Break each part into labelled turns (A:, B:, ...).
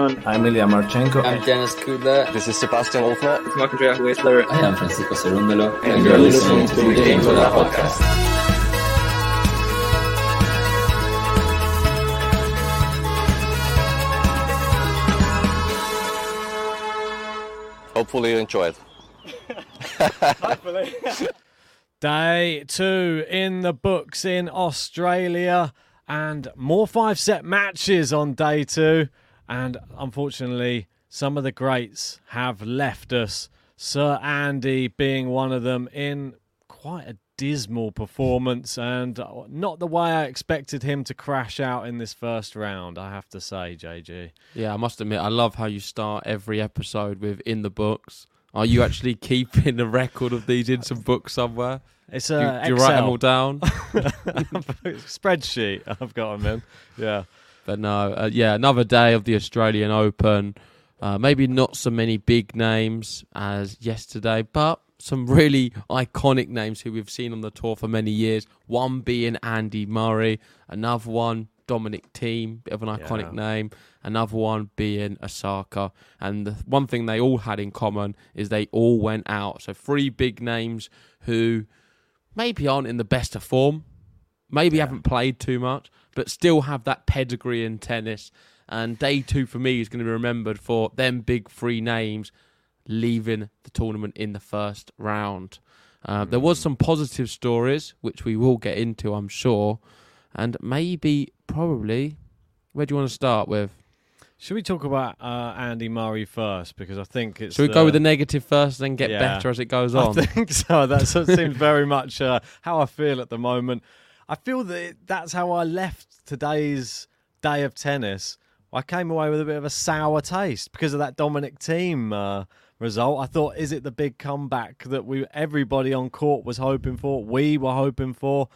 A: I'm Ilya Marchenko.
B: I'm Denis Kudla.
C: This is Sebastian Wolfner.
D: It's Marc-Andrea Huesler.
E: I am Francisco Cerundolo.
F: And, and you're listening to the Game To Love podcast.
C: Hopefully you enjoy it.
D: Hopefully.
G: Day two in the books in Australia and more five set matches on day two. And unfortunately, some of the greats have left us. Sir Andy being one of them in quite a dismal performance and not the way I expected him to crash out in this first round, I have to say, JG.
H: Yeah, I must admit, I love how you start every episode with in the books. Are you actually keeping a record of these in some book somewhere?
G: It's a.
H: Do, uh, do you write them all down?
G: Spreadsheet. I've got them in. Yeah.
H: But no, uh, yeah, another day of the Australian Open. Uh, maybe not so many big names as yesterday, but some really iconic names who we've seen on the tour for many years. One being Andy Murray, another one Dominic Thiem, bit of an iconic yeah. name. Another one being Osaka. And the one thing they all had in common is they all went out. So three big names who maybe aren't in the best of form, maybe yeah. haven't played too much, but still have that pedigree in tennis. And day two for me is going to be remembered for them big three names leaving the tournament in the first round. Uh. There was some positive stories, which we will get into, I'm sure, and maybe, probably, where do you want to start with?
G: Should we talk about uh, Andy Murray first? Because I think it's.
H: Should we
G: the...
H: go with the negative first, then get yeah, better as it goes on?
G: I think so. That seems very much uh, how I feel at the moment. I feel that that's how I left today's day of tennis. I came away with a bit of a sour taste because of that Dominic Thiem uh, result. I thought, is it the big comeback that we everybody on court was hoping for? We were hoping for,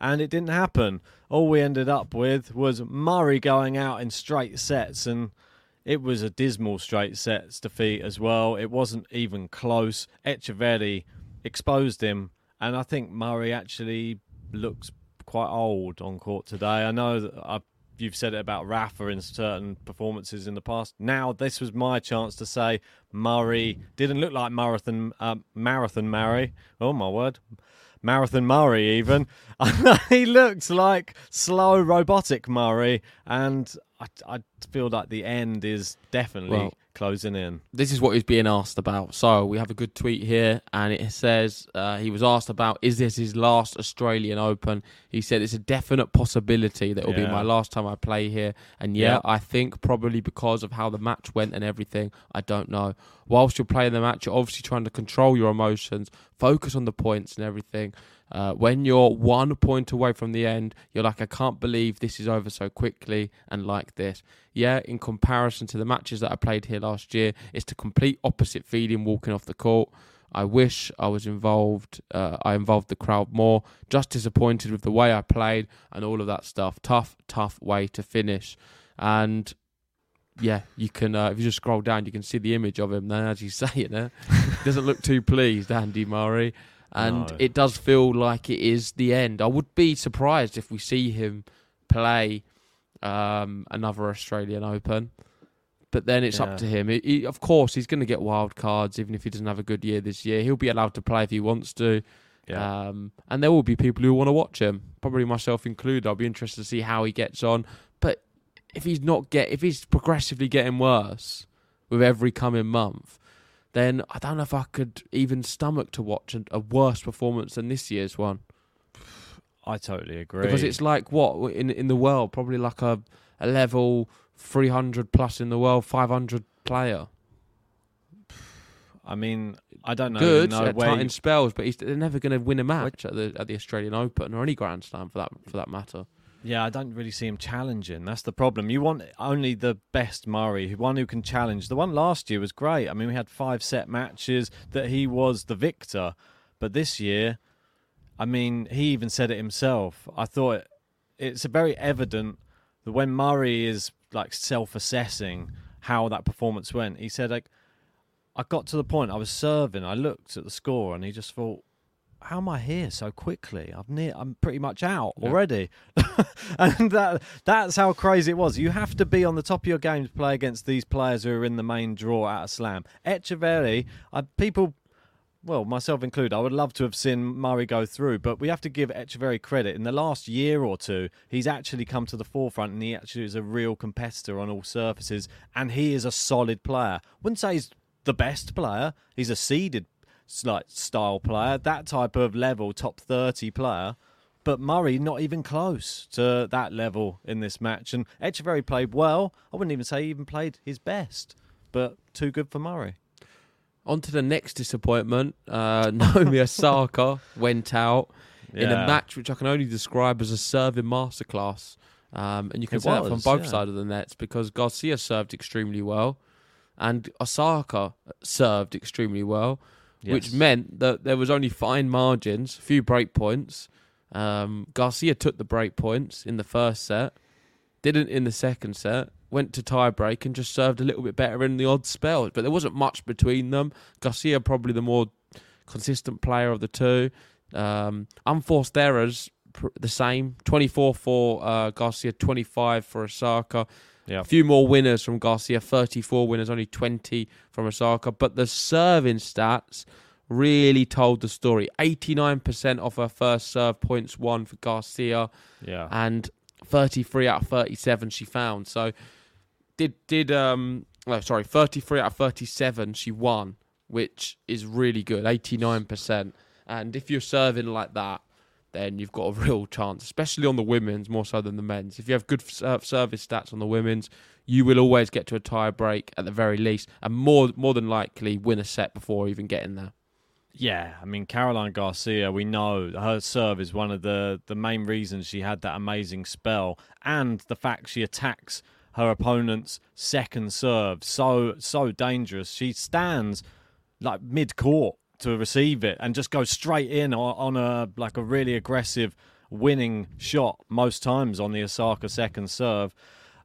G: and it didn't happen. All we ended up with was Murray going out in straight sets, and it was a dismal straight sets defeat as well. It wasn't even close. Etcheverry exposed him, and I think Murray actually looks quite old on court today. I know that I've, you've said it about Rafa in certain performances in the past. Now this was my chance to say Murray didn't look like marathon uh, marathon Murray. Oh my word. Marathon Murray, even. he looks like slow robotic Murray, and I, I feel like the end is definitely well, closing in.
H: This is what he's being asked about. So we have a good tweet here, and it says uh, he was asked about is this his last Australian Open? He said it's a definite possibility that will yeah. be my last time I play here, and yeah, yep. I think probably because of how the match went and everything, I don't know. Whilst you're playing the match, you're obviously trying to control your emotions, focus on the points and everything. Uh, when you're one point away from the end, you're like, I can't believe this is over so quickly and like this. Yeah, in comparison to the matches that I played here last year, it's the complete opposite feeling walking off the court. I wish I was involved. Uh, I involved the crowd more. Just disappointed with the way I played and all of that stuff. Tough, tough way to finish. And yeah, you can. Uh, if you just scroll down, you can see the image of him. Then, as you say it, there doesn't look too pleased, Andy Murray and no. it does feel like it is the end. I would be surprised if we see him play um, another Australian Open, but then it's yeah. up to him. He, he, of course, he's going to get wild cards, even if he doesn't have a good year this year. He'll be allowed to play if he wants to. Yeah. Um, and there will be people who want to watch him, probably myself included. I'll be interested to see how he gets on. But if he's not get, if he's progressively getting worse with every coming month, then I don't know if I could even stomach to watch a, a worse performance than this year's one.
G: I totally agree.
H: Because it's like what in in the world, probably like a a level three hundred plus in the world, five hundred player.
G: I mean, I don't know.
H: Good
G: no
H: at tight spells, but they're never going to win a match at the at the Australian Open or any Grand Slam for that for that matter.
G: Yeah, I don't really see him challenging. That's the problem. You want only the best Murray, one who can challenge. The one last year was great. I mean, we had five set matches that he was the victor. But this year, I mean, he even said it himself. I thought it's very evident that when Murray is like self-assessing how that performance went, he said like, I got to the point I was serving, I looked at the score, and he just thought, how am I here so quickly? I'm near. I'm pretty much out yeah. already, and that that's how crazy it was. You have to be on the top of your game to play against these players who are in the main draw at a slam. Etcheverry, I, uh, people, well, myself included, I would love to have seen Murray go through, but we have to give Etcheverry credit. In the last year or two, he's actually come to the forefront, and he actually is a real competitor on all surfaces, and he is a solid player. Wouldn't say he's the best player. He's a seeded like style player, that type of level, top 30 player. But Murray not even close to that level in this match. And Etcheverry played well. I wouldn't even say he even played his best, but too good for Murray.
H: On to the next disappointment. Uh, Naomi Osaka went out yeah. in a match which I can only describe as a serving masterclass. Um, and you can it say was, that from both yeah. sides of the nets because Garcia served extremely well and Osaka served extremely well yes. which meant that there was only fine margins, a few break points. Um, Garcia took the break points in the first set, didn't in the second set, went to tie break and just served a little bit better in the odd spells. But there wasn't much between them. Garcia probably the more consistent player of the two. Um, unforced errors the same 24 for uh, Garcia, 25 for Osaka. Yeah. A few more winners from Garcia, 34 winners, only 20 from Osaka. But the serving stats really told the story. 89% of her first serve points won for Garcia.
G: Yeah.
H: And 33 out of 37 she found. So did did um oh, sorry, 33 out of 37 she won, which is really good. 89%. And if you're serving like that, then you've got a real chance, especially on the women's more so than the men's. If you have good uh, service stats on the women's, you will always get to a tie break at the very least, and more more than likely win a set before even getting there.
G: Yeah, I mean Caroline Garcia, we know her serve is one of the the main reasons she had that amazing spell, and the fact she attacks her opponent's second serve so so dangerous. She stands like mid court to receive it and just go straight in on, a like a really aggressive winning shot most times on the Osaka second serve.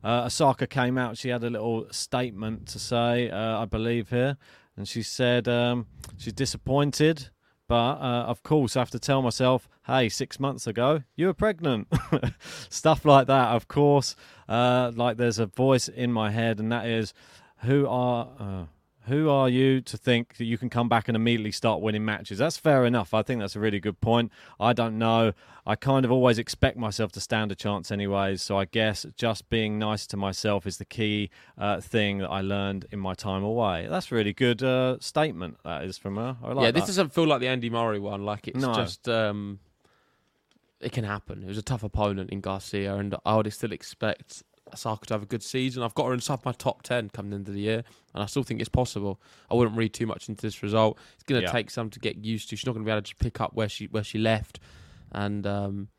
G: Uh, Osaka came out. She had a little statement to say, uh, I believe here, and she said um, she's disappointed, but uh, of course I have to tell myself, hey, six months ago you were pregnant. Stuff like that, of course. Uh, like there's a voice in my head, and that is, who are uh, who are you to think that you can come back and immediately start winning matches? That's fair enough. I think that's a really good point. I don't know. I kind of always expect myself to stand a chance, anyways. So I guess just being nice to myself is the key uh, thing that I learned in my time away. That's a really good uh, statement. That is from her. Like
H: yeah, this
G: that.
H: doesn't feel like the Andy Murray one. Like it's no. just. Um, it can happen. It was a tough opponent in Garcia, and I would still expect Osaka to have a good season. I've got her inside my top 10 coming into the year, and I still think it's possible. I wouldn't read too much into this result. It's going to yeah. take some to get used to. She's not going to be able to pick up where she where she left. And um,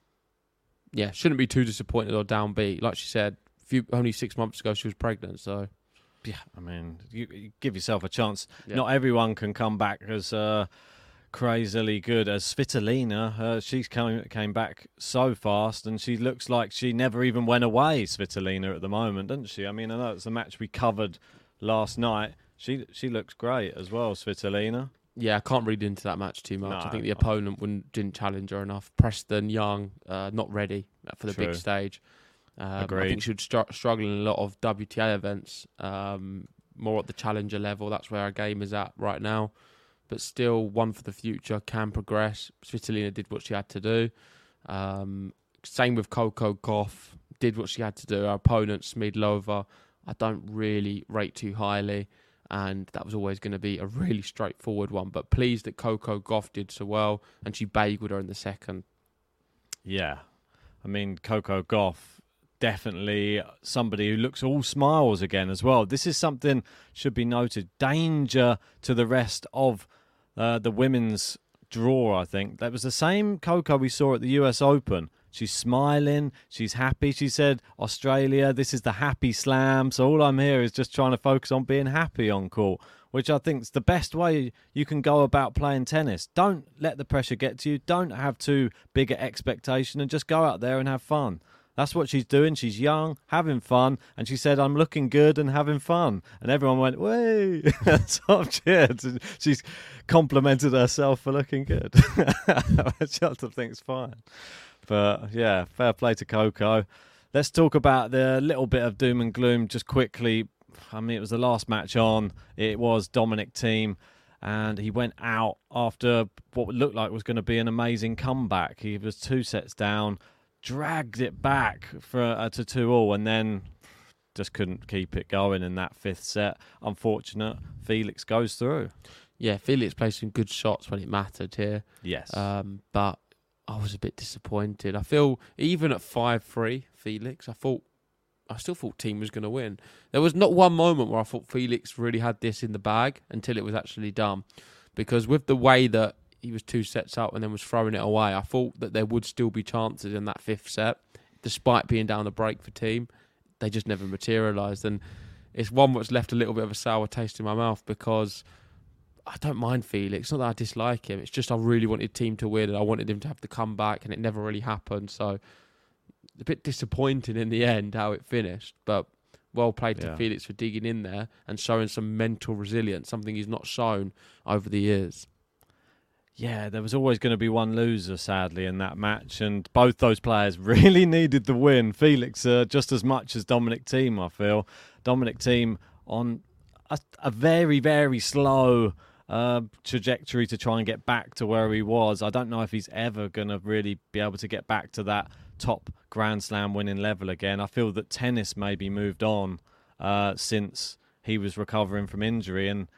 H: yeah, shouldn't be too disappointed or downbeat. Like she said, few, only six months ago she was pregnant, so.
G: Yeah, I mean, you, you give yourself a chance. Yeah. Not everyone can come back as uh, crazily good as Svitolina. Uh, she's came came back so fast, and she looks like she never even went away. Svitolina at the moment, doesn't she? I mean, I know it's a match we covered last night. She she looks great as well, Svitolina.
H: Yeah, I can't read into that match too much. No, I think the opponent wouldn't, didn't challenge her enough. Preston Young, uh, not ready for the True. big stage. Um, I think she would str- struggle in a lot of WTA events, um, more at the challenger level. That's where our game is at right now but still one for the future, can progress. Svitolina did what she had to do. Um, same with Coco Gauff, did what she had to do. Our opponent, Schmiedlova, I don't really rate too highly, and that was always going to be a really straightforward one. But pleased that Coco Gauff did so well, and she bageled her in the second.
G: Yeah. I mean, Coco Gauff, definitely somebody who looks all smiles again as well. This is something should be noted. Danger to the rest of uh, the women's draw, I think. That was the same Coco we saw at the US Open. She's smiling. She's happy. She said, Australia, this is the happy slam. So all I'm here is just trying to focus on being happy on court, which I think is the best way you can go about playing tennis. Don't let the pressure get to you. Don't have too big an expectation and just go out there and have fun. That's what she's doing. She's young, having fun, and she said, "I'm looking good and having fun." And everyone went, "Way!" Top cheered. She's complimented herself for looking good, which I think's fine. But yeah, fair play to Coco. Let's talk about the little bit of doom and gloom just quickly. I mean, it was the last match on. It was Dominic Thiem and he went out after what looked like was going to be an amazing comeback. He was two sets down dragged it back for uh, to two all, and then just couldn't keep it going in that fifth set. Unfortunate. Felix goes through.
H: Yeah, Felix played some good shots when it mattered here.
G: Yes.
H: Um, but I was a bit disappointed. I feel even at five three, Felix, I thought I still thought Thiem was going to win. There was not one moment where I thought Felix really had this in the bag until it was actually done. Because with the way that he was two sets up and then was throwing it away. I thought that there would still be chances in that fifth set, despite being down the break for Thiem. They just never materialised, and it's one that's left a little bit of a sour taste in my mouth because I don't mind Felix. It's not that I dislike him. It's just I really wanted Thiem to win, and I wanted him to have the comeback, and it never really happened. So a bit disappointing in the end how it finished, but well played to yeah. Felix for digging in there and showing some mental resilience, something he's not shown over the years
G: yeah, there was always going to be one loser, sadly, in that match, and both those players really needed the win. Felix, uh, just as much as Dominic Thiem, I feel. Dominic Thiem on a, a very, very slow uh, trajectory to try and get back to where he was. I don't know if he's ever going to really be able to get back to that top Grand Slam winning level again. I feel that tennis maybe moved on uh, since he was recovering from injury, and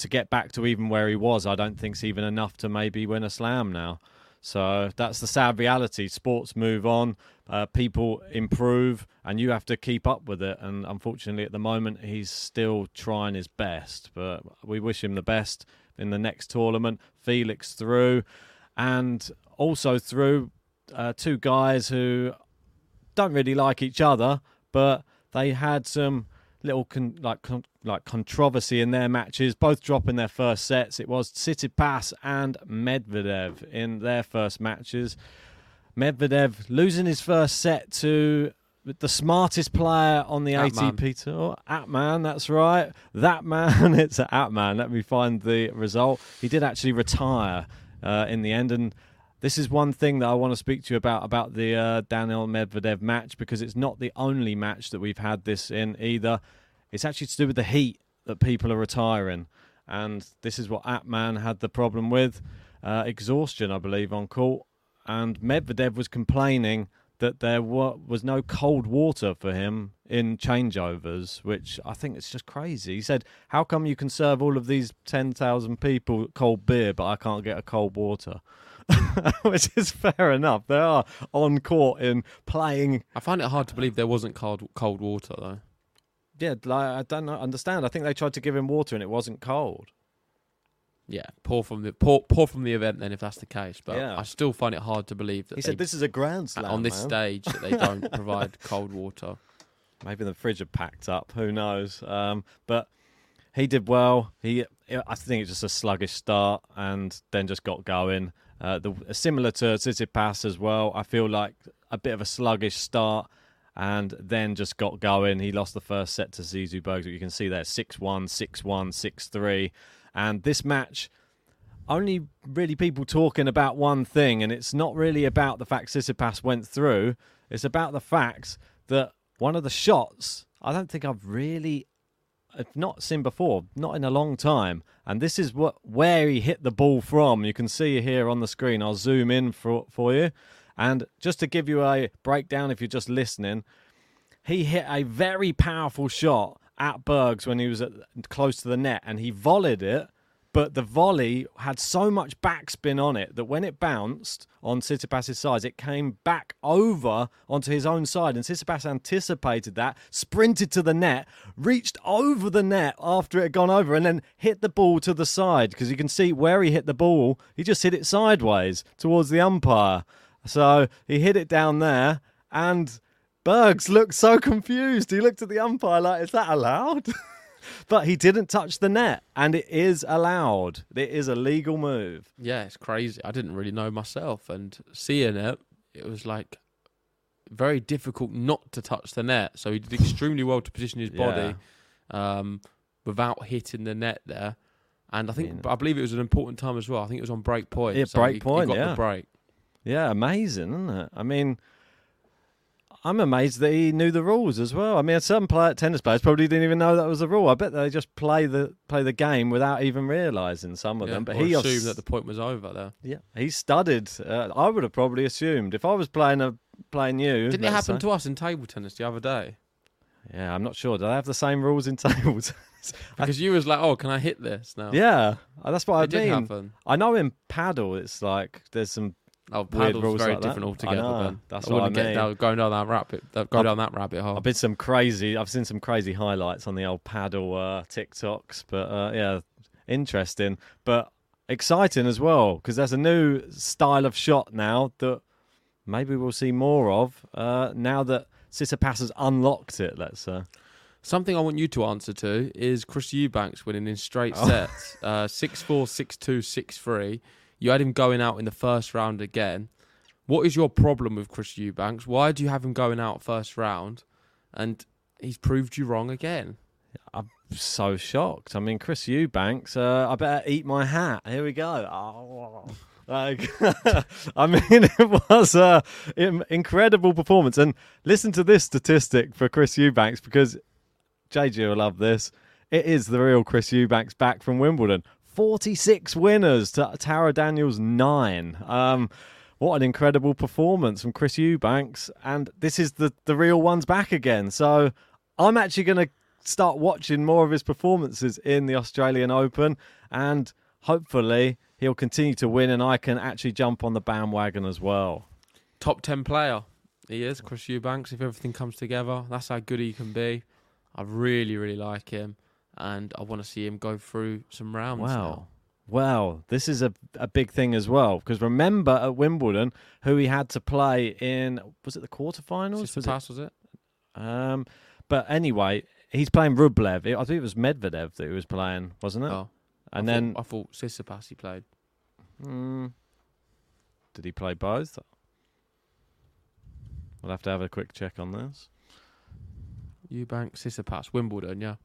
G: to get back to even where he was, I don't think it's even enough to maybe win a slam now. So that's the sad reality. Sports move on, uh, people improve, and you have to keep up with it. And unfortunately, at the moment, he's still trying his best. But we wish him the best in the next tournament. Felix through, and also through uh, two guys who don't really like each other, but they had some little con- like con- like controversy in their matches, both dropping their first sets. It was Tsitsipas and Medvedev in their first matches. Medvedev losing his first set to the smartest player on the at ATP man. tour, Atmane. That's right, that man. it's at Atmane. Let me find the result. He did actually retire uh, in the end, and this is one thing that I want to speak to you about about the uh, Daniel Medvedev match because it's not the only match that we've had this in either. It's actually to do with the heat that people are retiring, and this is what Atmane had the problem with uh, exhaustion, I believe, on court. And Medvedev was complaining that there was no cold water for him in changeovers, which I think it's just crazy. He said, "How come you can serve all of these ten thousand people cold beer, but I can't get a cold water?" which is fair enough. They are on court in playing.
H: I find it hard to believe there wasn't cold cold water though.
G: Yeah, like, I don't understand. I think they tried to give him water and it wasn't cold.
H: Yeah, poor from the poor, poor from the event then if that's the case. But yeah. I still find it hard to believe that
G: he said this is a grand slam
H: on this
G: man.
H: stage that they don't provide cold water.
G: Maybe the fridge had packed up. Who knows? Um, but he did well. He, I think it's just a sluggish start and then just got going. Uh, the, similar to Tsitsipas as well. I feel like a bit of a sluggish start and then just got going. He lost the first set to Zizou Bergs, you can see there 6 1, 6 1, 6 3. And this match, only really people talking about one thing, and it's not really about the fact Tsitsipas went through, it's about the fact that one of the shots, I don't think I've really I've not seen before, not in a long time. And this is what where he hit the ball from. You can see here on the screen. I'll zoom in for for you. And just to give you a breakdown, if you're just listening, he hit a very powerful shot at Bergs when he was at, close to the net, and he volleyed it but the volley had so much backspin on it that when it bounced on Tsitsipas's side, it came back over onto his own side. And Tsitsipas anticipated that, sprinted to the net, reached over the net after it had gone over, and then hit the ball to the side. Because you can see where he hit the ball, he just hit it sideways towards the umpire. So he hit it down there, and Bergs looked so confused. He looked at the umpire like, "Is that allowed?" but he didn't touch the net, and it is allowed. It is a legal move.
H: Yeah, it's crazy. I didn't really know myself, and seeing it, it was like very difficult not to touch the net. So he did extremely well to position his body um, without hitting the net there. And I think I believe it was an important time as well. I think it was on break point.
G: Yeah,
H: so
G: break
H: he,
G: point,
H: He got
G: yeah.
H: the break.
G: Yeah, amazing, isn't it? I mean, I'm amazed that he knew the rules as well. I mean, some play, tennis players probably didn't even know that was a rule. I bet they just play the play the game without even realizing some of
H: Yeah,
G: them. But he
H: assumed
G: os-
H: that the point was over there.
G: yeah, he studied. Uh, I would have probably assumed if I was playing a playing you.
H: Didn't it happen
G: say-
H: to us in table tennis the other day?
G: Yeah, I'm not sure. Do they have the same rules in table tennis?
H: Because you was like, "Oh, can I hit this now?"
G: yeah, uh, that's what
H: it
G: I
H: did
G: mean.
H: happen.
G: I know in paddle, it's like there's some
H: Oh,
G: Weird
H: paddle's
G: rules
H: very
G: like that.
H: different
G: I
H: altogether.
G: know,
H: then
G: that's
H: I
G: what I
H: wouldn't get
G: mean.
H: down, going down that rabbit. uh, Go
G: I've-
H: down that rabbit hole.
G: I've been some crazy. I've seen some crazy highlights on the old paddle uh, TikToks, but uh, yeah, interesting, but exciting as well because there's a new style of shot now that maybe we'll see more of uh, now that Tsitsipas has unlocked it. Let's say.
H: Something I want you to answer to is Chris Eubanks winning in straight
G: Oh.
H: sets, uh, six four, six two, six three. You had him going out in the first round again. What is your problem with Chris Eubanks? Why do you have him going out first round? And he's proved you wrong again.
G: I'm so shocked. I mean, Chris Eubanks. Uh, I better eat my hat. Here we go. Oh. Like, I mean, it was an incredible performance. And listen to this statistic for Chris Eubanks because JJ will love this. It is the real Chris Eubanks back from Wimbledon. 46 winners to Taro Daniel's 9. Um, what an incredible performance from Chris Eubanks. And this is the, the real ones back again. So I'm actually going to start watching more of his performances in the Australian Open. And hopefully he'll continue to win and I can actually jump on the bandwagon as well.
H: Top 10 player. He is, Chris Eubanks. If everything comes together, that's how good he can be. I really, really like him. And I want to see him go through some rounds.
G: Wow.
H: now.
G: Wow, this is a, a big thing as well because remember at Wimbledon who he had to play in was it the quarterfinals? Was it?
H: pass, was it?
G: Um, but anyway, he's playing Rublev. I think it was Medvedev that he was playing, wasn't it?
H: Oh.
G: and
H: I
G: then
H: thought, I thought Tsitsipas he played.
G: mm, did he play both? We'll have to have a quick check on this.
H: Eubanks, Tsitsipas, Wimbledon, yeah.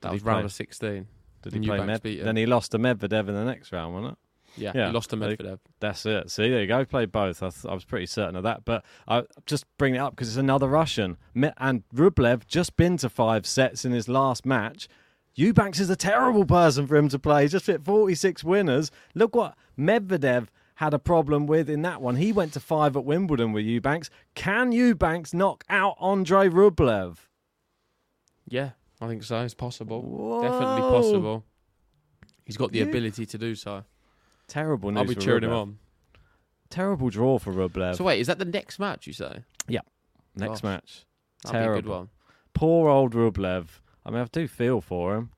H: That
G: Did
H: was
G: he
H: round
G: play-
H: of 16.
G: Did he play
H: Eubanks
G: Med?
H: beat him.
G: Then he lost to Medvedev in the next round, wasn't it?
H: Yeah,
G: Yeah,
H: he lost to
G: they-
H: Medvedev.
G: That's it. See, there you go. He played both. I, th- I was pretty certain of that. But I just bring it up because it's another Russian. Me- And Rublev just been to five sets in his last match. Eubanks is a terrible person for him to play. He's just hit 46 winners. Look what Medvedev had a problem with in that one. He went to five at Wimbledon with Eubanks. Can Eubanks knock out Andre Rublev?
H: Yeah, I think so. It's possible.
G: Whoa.
H: Definitely possible. He's got the
G: Yeah.
H: ability to do so.
G: Terrible news
H: I'll be
G: for
H: cheering him on.
G: Terrible draw for Rublev.
H: So wait, is that the next match you say?
G: Yeah, next
H: Gosh,
G: match.
H: That'll be a good
G: Terrible.
H: one.
G: poor old Rublev. I mean, I do feel for him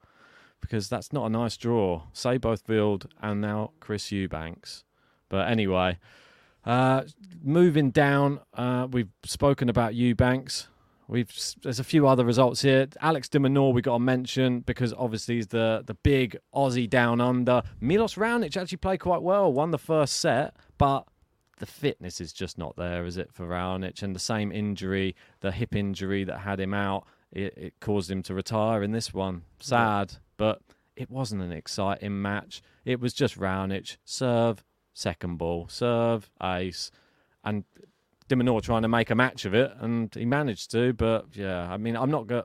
G: because that's not a nice draw. Seyboth Wild and now Chris Eubanks. But anyway, uh, moving down, uh, we've spoken about Eubanks. We've there's a few other results here. Alex de Minaur we got to mention because obviously he's the the big Aussie down under. Milos Raonic actually played quite well, won the first set, but the fitness is just not there, is it, for Raonic? And the same injury, the hip injury that had him out, it, it caused him to retire in this one. Sad, but it wasn't an exciting match. It was just Raonic, serve, second ball, serve, ace, and de Minaur trying to make a match of it, and he managed to. But yeah, I mean, I'm not going.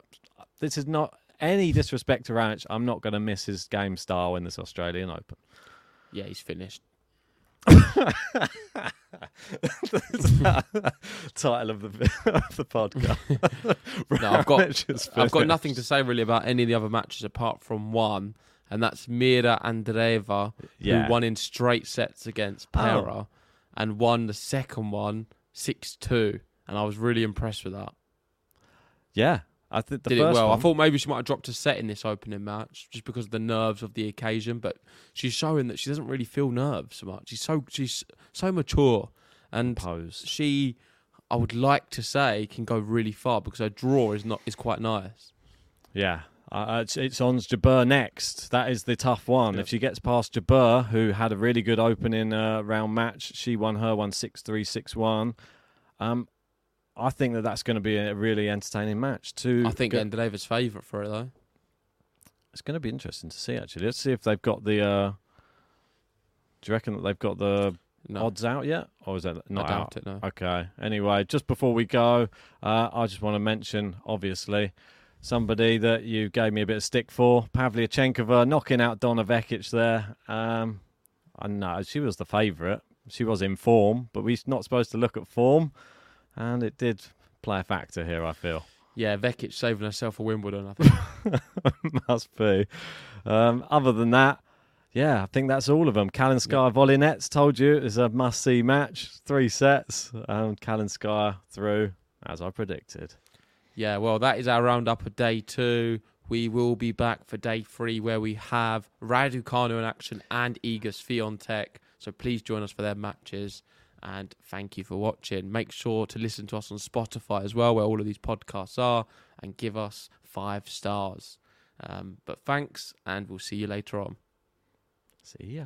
G: This is not any disrespect to Raonic. I'm not going to miss his game style in this Australian Open.
H: Yeah, he's finished.
G: Title of the of the podcast.
H: No, I've got I've got nothing to say really about any of the other matches apart from one, and that's Mira Andreeva,
G: Yeah.
H: who won in straight sets against
G: Oh.
H: Pera, and won the second one six two, and I was really impressed with that.
G: Yeah, I think
H: Did it well.
G: one.
H: I thought maybe she might have dropped a set in this opening match just because of the nerves of the occasion, but she's showing that she doesn't really feel nerves so much. She's so she's so mature, and
G: pose.
H: she, I would like to say, can go really far because her draw is not is quite nice.
G: Yeah. Uh, it's, it's on Jabeur next. That is the tough one.
H: Yep.
G: If she gets past Jabeur, who had a really good opening uh, round match, she won her one six three six one. Um, I think that that's going to be a really entertaining match. Two,
H: I think
G: go-
H: Andreeva's favourite for it though.
G: it's going to be interesting to see. Actually, let's see if they've got the. Uh, do you reckon that they've got the
H: No,
G: odds out yet, or is that not
H: I doubt
G: out?
H: it. No.
G: Okay. Anyway, just before we go, uh, I just want to mention, obviously, somebody that you gave me a bit of stick for, Pavlyuchenkova, knocking out Donna Vekic there. Um, I know she was the favourite. She was in form, but we're not supposed to look at form, and it did play a factor here. I feel
H: Yeah, Vekic saving herself for Wimbledon. I think.
G: must be. Um, other than that. Yeah, I think that's all of them. Kalinskaya Volinets told you it was a must see match. Three sets. Um, Kalinskaya through, as I predicted.
H: Yeah, well, that is our roundup of day two. We will be back for day three, where we have Raducanu in action and Iga Swiatek. So please join us for their matches. And thank you for watching. Make sure to listen to us on Spotify as well, where all of these podcasts are, and give us five stars. Um, but thanks, and we'll see you later on.
G: See ya.